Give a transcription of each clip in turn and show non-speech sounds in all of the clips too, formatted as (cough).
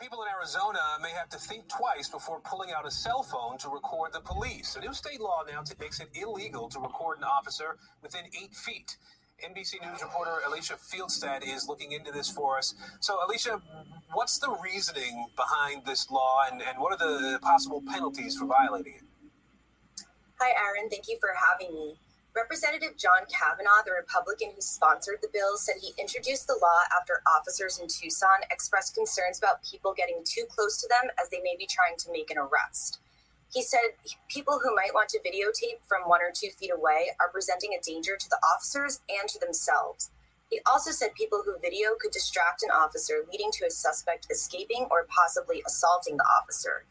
People in Arizona may have to think twice before pulling out a cell phone to record the police. A new state law announced it makes it illegal to record an officer within eight feet. NBC News reporter Alicia Fieldstad is looking into this for us. So, Alicia, what's the reasoning behind this law and, and what are the possible penalties for violating it? Hi, Aaron. Thank you for having me. Representative John Kavanagh, the Republican who sponsored the bill, said he introduced the law after officers in Tucson expressed concerns about people getting too close to them as they may be trying to make an arrest. He said people who might want to videotape from one or two feet away are presenting a danger to the officers and to themselves. He also said people who video could distract an officer, leading to a suspect escaping or possibly assaulting the officer.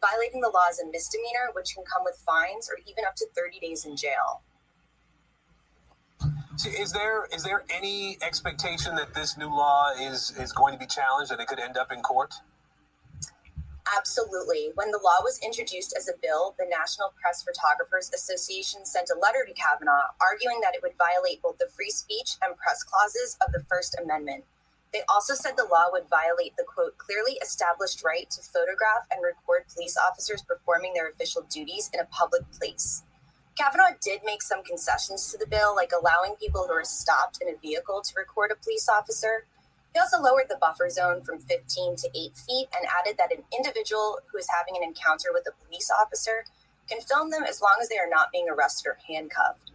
Violating the law is a misdemeanor, which can come with fines or even up to 30 days in jail. Is there is there any expectation that this new law is is going to be challenged and it could end up in court? Absolutely. When the law was introduced as a bill, the National Press Photographers Association sent a letter to Kavanagh arguing that it would violate both the free speech and press clauses of the First Amendment. They also said the law would violate the quote clearly established right to photograph and record police officers performing their official duties in a public place. Kavanagh did make some concessions to the bill, like allowing people who are stopped in a vehicle to record a police officer. He also lowered the buffer zone from 15 to 8 feet and added that an individual who is having an encounter with a police officer can film them as long as they are not being arrested or handcuffed.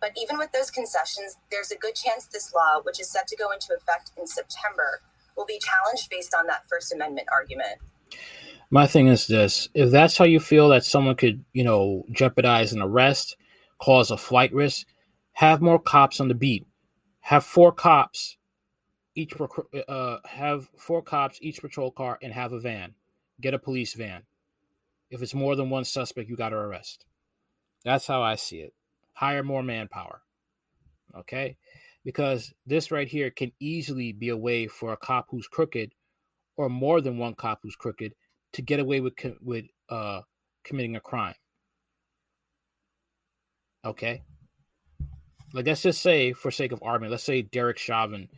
But even with those concessions, there's a good chance this law, which is set to go into effect in September, will be challenged based on that First Amendment argument. My thing is this if that's how you feel that someone could, you know, jeopardize an arrest, cause a flight risk, have more cops on the beat. Have four cops each uh, have four cops each patrol car and have a van. Get a police van. If it's more than one suspect, you got to arrest. That's how I see it. Hire more manpower. Okay? Because this right here can easily be a way for a cop who's crooked or more than one cop who's crooked to get away with with uh, committing a crime. Okay, like let's just say, for sake of argument, let's say Derek Chauvin,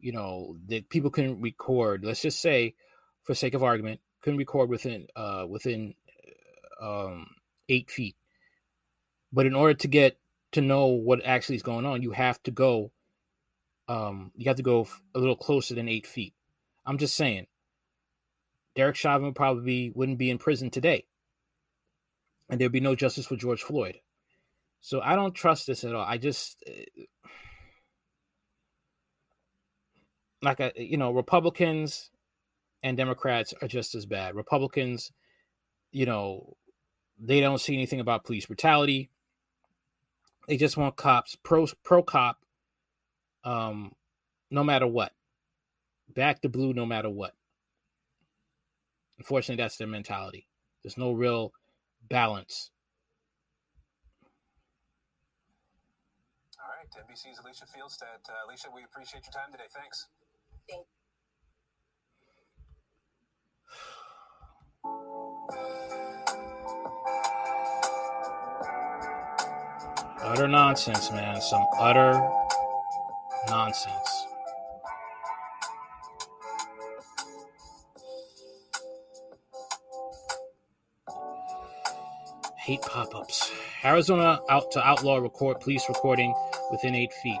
you know, that people couldn't record. Let's just say, for sake of argument, couldn't record within uh, within um, eight feet. But in order to get to know what actually is going on, you have to go. Um, you have to go a little closer than eight feet. I'm just saying. Derek Chauvin probably wouldn't be in prison today. And there'd be no justice for George Floyd. So I don't trust this at all. I just eh, like a, you know, Republicans and Democrats are just as bad. Republicans, you know, they don't see anything about police brutality. They just want cops pro pro cop um no matter what. Back to blue no matter what. Unfortunately, that's their mentality. There's no real balance. All right, NBC's Alicia Fieldstad. Uh, Alicia, we appreciate your time today. Thanks. Thank Utter nonsense, man. Some utter nonsense. Hate pop-ups. Arizona out to outlaw record police recording within eight feet.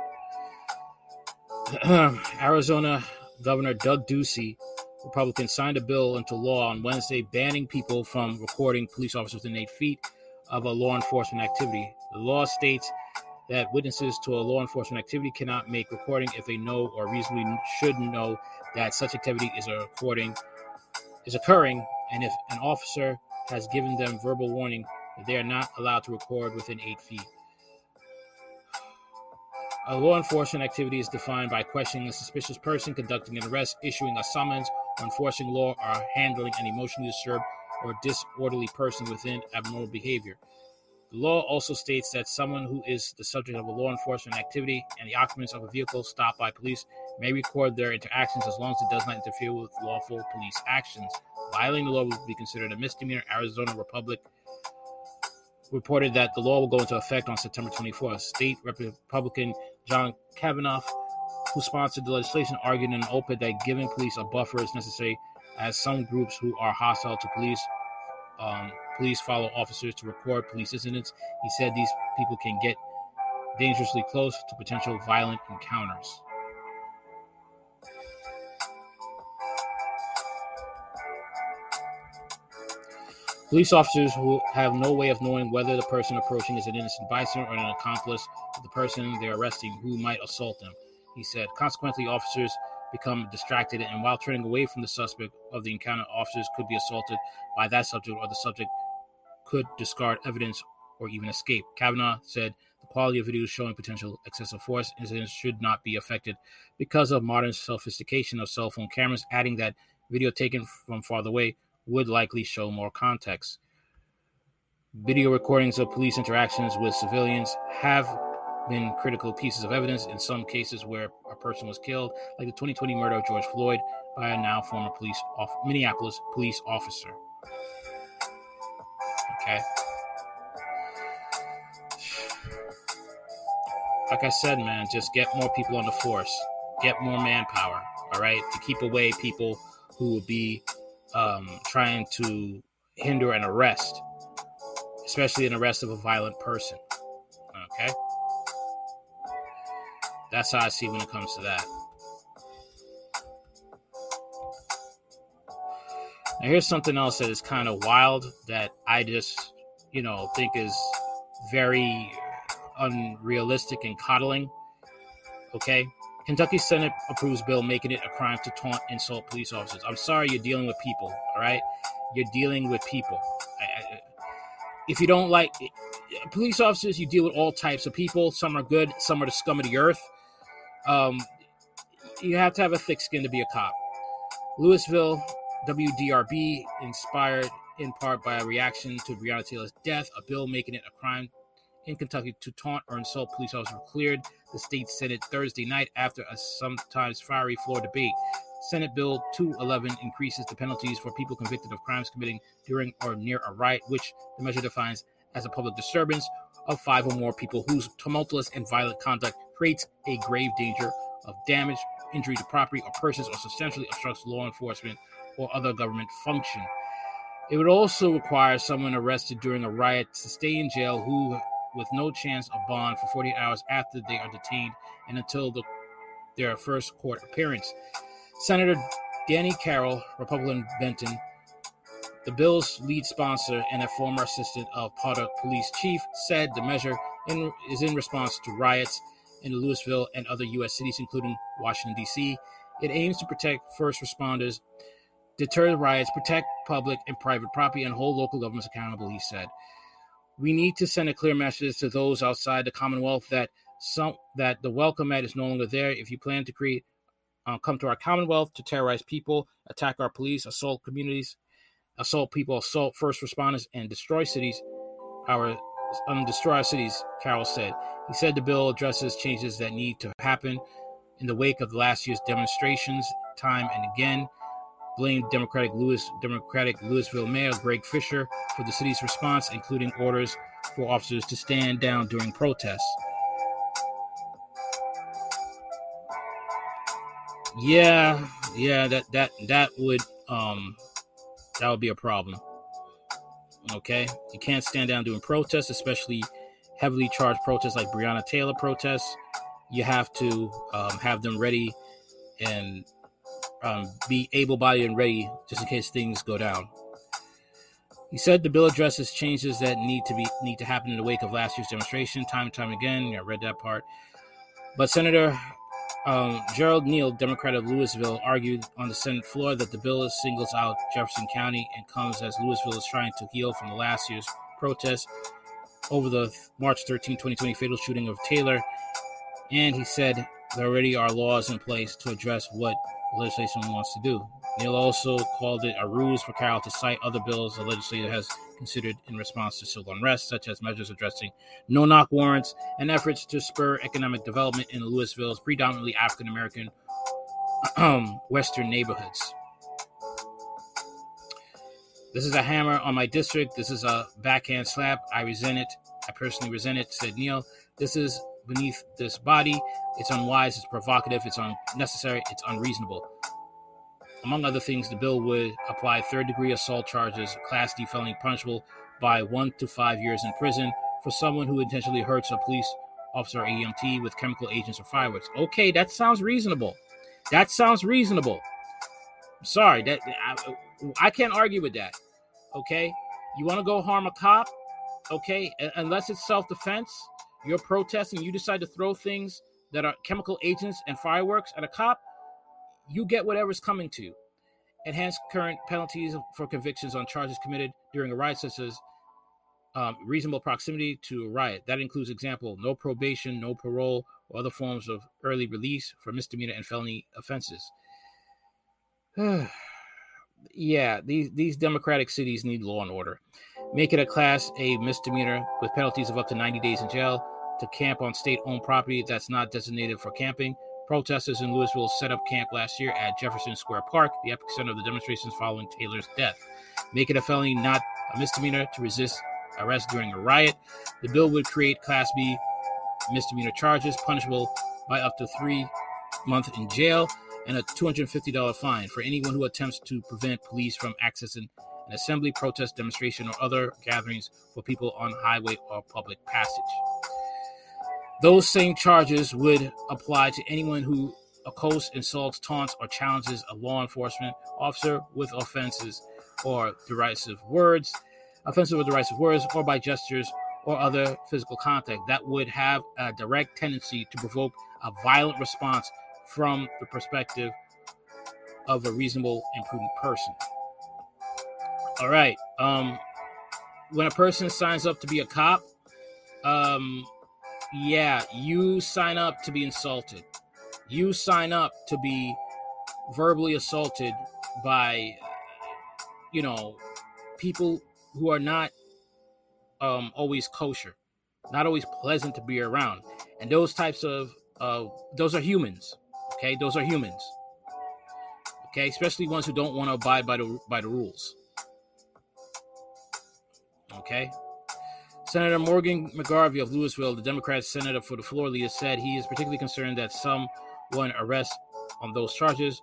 (clears throat) Arizona Governor Doug Ducey, Republican, signed a bill into law on Wednesday banning people from recording police officers within eight feet of a law enforcement activity. The law states that witnesses to a law enforcement activity cannot make recording if they know or reasonably should know that such activity is a recording is occurring, and if an officer has given them verbal warning they are not allowed to record within eight feet. A law enforcement activity is defined by questioning a suspicious person, conducting an arrest, issuing a summons, or enforcing law, or handling an emotionally disturbed or disorderly person within abnormal behavior. The law also states that someone who is the subject of a law enforcement activity and the occupants of a vehicle stopped by police may record their interactions as long as it does not interfere with lawful police actions. Violating the law will be considered a misdemeanor. Arizona Republic reported that the law will go into effect on September 24th. State Republican John Kavanagh, who sponsored the legislation, argued in an op-ed that giving police a buffer is necessary as some groups who are hostile to police um, police follow officers to record police incidents. He said these people can get dangerously close to potential violent encounters. Police officers who have no way of knowing whether the person approaching is an innocent bystander or an accomplice of the person they're arresting who might assault them, he said. Consequently, officers become distracted, and while turning away from the suspect of the encounter, officers could be assaulted by that subject, or the subject could discard evidence or even escape. Kavanagh said the quality of videos showing potential excessive force incidents should not be affected because of modern sophistication of cell phone cameras, adding that video taken from farther away would likely show more context. Video recordings of police interactions with civilians have been critical pieces of evidence in some cases where a person was killed, like the 2020 murder of George Floyd by a now former police off Minneapolis police officer. Okay. Like I said, man, just get more people on the force, get more manpower, all right, to keep away people who will be um, trying to hinder an arrest, especially an arrest of a violent person. Okay? That's how I see when it comes to that. Now, here's something else that is kind of wild that I just, you know, think is very unrealistic and coddling. Okay? Kentucky Senate approves bill making it a crime to taunt insult police officers. I'm sorry you're dealing with people, all right? You're dealing with people. If you don't like police officers, you deal with all types of people. Some are good, some are the scum of the earth. Um, you have to have a thick skin to be a cop. Louisville, WDRB, inspired in part by a reaction to Breonna Taylor's death, a bill making it a crime in Kentucky to taunt or insult police officers cleared the state Senate Thursday night after a sometimes fiery floor debate. Senate Bill 211 increases the penalties for people convicted of crimes committing during or near a riot, which the measure defines as a public disturbance of five or more people whose tumultuous and violent conduct creates a grave danger of damage, injury to property or persons, or substantially obstructs law enforcement or other government function. It would also require someone arrested during a riot to stay in jail who with no chance of bond for 48 hours after they are detained and until the, their first court appearance. Senator Danny Carroll, Republican Benton, the bill's lead sponsor and a former assistant Paducah Police Chief, said the measure in, is in response to riots in Louisville and other U.S. cities, including Washington, D.C. It aims to protect first responders, deter riots, protect public and private property, and hold local governments accountable, he said we need to send a clear message to those outside the Commonwealth that some that the welcome mat is no longer there. If you plan to create, uh, come to our Commonwealth to terrorize people, attack our police, assault communities, assault people, assault first responders, and destroy cities, our um, destroy our cities. Carroll said. He said the bill addresses changes that need to happen in the wake of last year's demonstrations, time and again blamed Democratic Louis Democratic Louisville Mayor Greg Fisher for the city's response, including orders for officers to stand down during protests. Yeah, yeah, that that that would um that would be a problem. Okay, you can't stand down during protests, especially heavily charged protests like Breonna Taylor protests. You have to um, have them ready and um, be able bodied and ready just in case things go down. He said the bill addresses changes that need to be need to happen in the wake of last year's demonstration, time and time again. I read that part. But Senator um, Gerald Neal, Democrat of Louisville, argued on the Senate floor that the bill singles out Jefferson County and comes as Louisville is trying to heal from the last year's protests over the March 13, 2020 fatal shooting of Taylor. And he said there already are laws in place to address what legislation wants to do. Neal also called it a ruse for Carroll to cite other bills the legislature has considered in response to civil unrest, such as measures addressing no knock warrants and efforts to spur economic development in Louisville's predominantly African American um, Western neighborhoods. This is a hammer on my district. This is a backhand slap. I resent it. I personally resent it, said Neal. This is beneath this body. It's unwise, it's provocative, it's unnecessary, it's unreasonable. among other things, the bill would apply third degree assault charges, Class D felony punishable by one to five years in prison for someone who intentionally hurts a police officer or EMT with chemical agents or fireworks. Okay, that sounds reasonable. That sounds reasonable. Sorry, that I, I can't argue with that. Okay, you want to go harm a cop? Okay, unless it's self-defense, you're protesting, you decide to throw things that are chemical agents and fireworks at a cop, you get whatever's coming to you. Enhanced current penalties for convictions on charges committed during a riot, such as um, reasonable proximity to a riot. That includes, example, no probation, no parole, or other forms of early release for misdemeanor and felony offenses. (sighs) yeah, these these democratic cities need law and order. Make it a class A misdemeanor with penalties of up to 90 days in jail to camp on state-owned property that's not designated for camping. Protesters in Louisville set up camp last year at Jefferson Square Park, the epicenter of the demonstrations following Taylor's death. Make it a felony, not a misdemeanor, to resist arrest during a riot. The bill would create Class B misdemeanor charges punishable by up to three months in jail and a $250 fine for anyone who attempts to prevent police from accessing an assembly, protest, demonstration, or other gatherings for people on highway or public passage. Those same charges would apply to anyone who accosts, insults, taunts, or challenges a law enforcement officer with offenses or derisive words, offensive or derisive words, or by gestures or other physical contact that would have a direct tendency to provoke a violent response from the perspective of a reasonable and prudent person. All right. Um, when a person signs up to be a cop, um, yeah, you sign up to be insulted. You sign up to be verbally assaulted by, you know, people who are not um, always kosher, not always pleasant to be around. And those types of, uh, those are humans. Okay, those are humans. Okay, especially ones who don't want to abide by the by the rules. Okay. Senator Morgan McGarvey of Louisville, the Democrat senator for the floor leader, said he is particularly concerned that someone arrested on those charges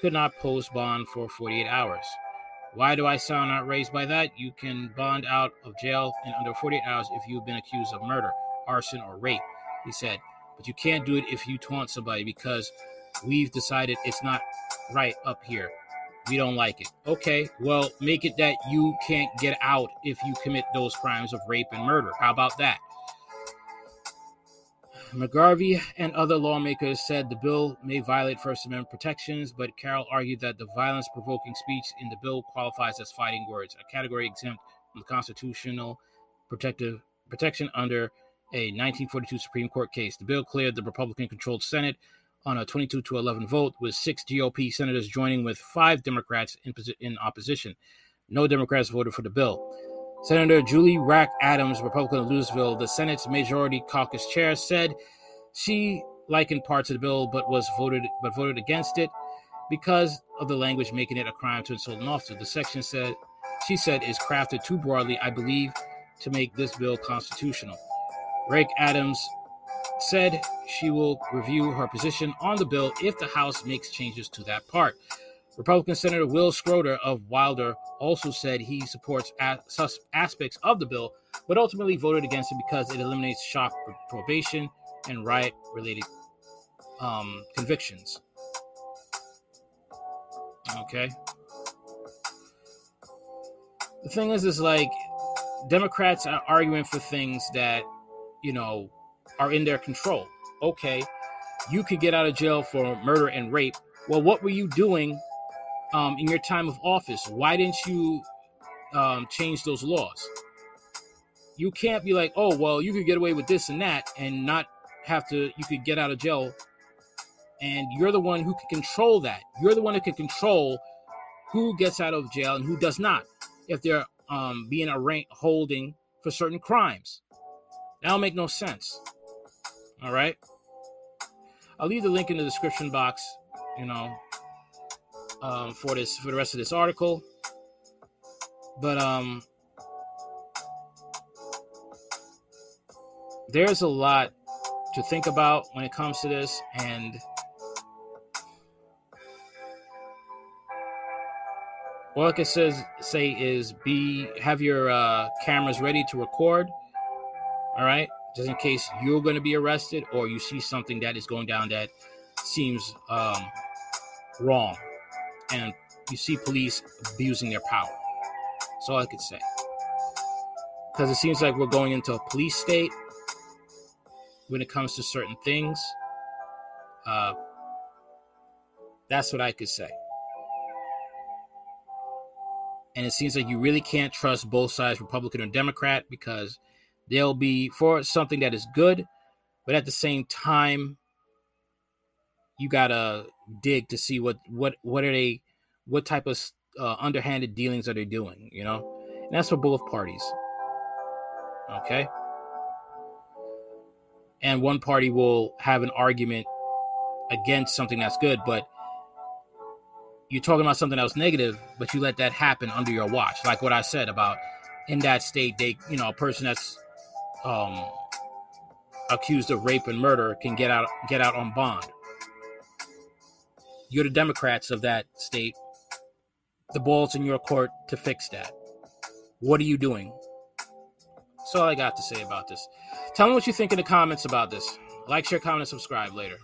could not post bond for 48 hours. Why do I sound outraged by that? You can bond out of jail in under 48 hours if you've been accused of murder, arson, or rape, he said. But you can't do it if you taunt somebody because we've decided it's not right up here. We don't like it. Okay, well, make it that you can't get out if you commit those crimes of rape and murder. How about that? McGarvey and other lawmakers said the bill may violate First Amendment protections, but Carroll argued that the violence provoking speech in the bill qualifies as fighting words, a category exempt from the constitutional protective protection under a 1942 Supreme Court case. The bill cleared the Republican controlled Senate on a 22 to 11 vote, with six GOP senators joining with five Democrats in, in opposition. No Democrats voted for the bill. Senator Julie Raque Adams, Republican of Louisville, the Senate's Majority Caucus chair, said she likened parts of the bill, but was voted but voted against it because of the language making it a crime to insult an officer. The section said she said is crafted too broadly, I believe, to make this bill constitutional. Rack Adams said she will review her position on the bill if the House makes changes to that part. Republican Senator Wil Schroder of Wilder also said he supports aspects of the bill, but ultimately voted against it because it eliminates shock probation and riot related um, convictions. Okay. The thing is, is like Democrats are arguing for things that, you know, are in their control. Okay, you could get out of jail for murder and rape. Well, what were you doing um, in your time of office? Why didn't you um, change those laws? You can't be like, oh, well, you could get away with this and that and not have to, you could get out of jail. And you're the one who can control that. You're the one that can control who gets out of jail and who does not if they're um, being arraigned, holding for certain crimes. That'll make no sense. All right. I'll leave the link in the description box, you know, um, for this for the rest of this article. But um, there's a lot to think about when it comes to this, and all I can says say is be have your uh, cameras ready to record. All right, just in case you're going to be arrested or you see something that is going down that seems um, wrong, and you see police abusing their power. That's all I could say. Because it seems like we're going into a police state when it comes to certain things. Uh, that's what I could say. And it seems like you really can't trust both sides, Republican or Democrat, because they'll be for something that is good, but at the same time, you gotta dig to see what what what are they, what type of uh, underhanded dealings are they doing, you know? And that's for both parties. Okay. And one party will have an argument against something that's good, but you're talking about something else negative, but you let that happen under your watch. Like what I said about in that state, they, you know, a person that's um, accused of rape and murder can get out get out on bond. You're the Democrats of that state. The ball's in your court to fix that. What are you doing? That's all I got to say about this. Tell me what you think in the comments about this. Like, share, comment, and subscribe later.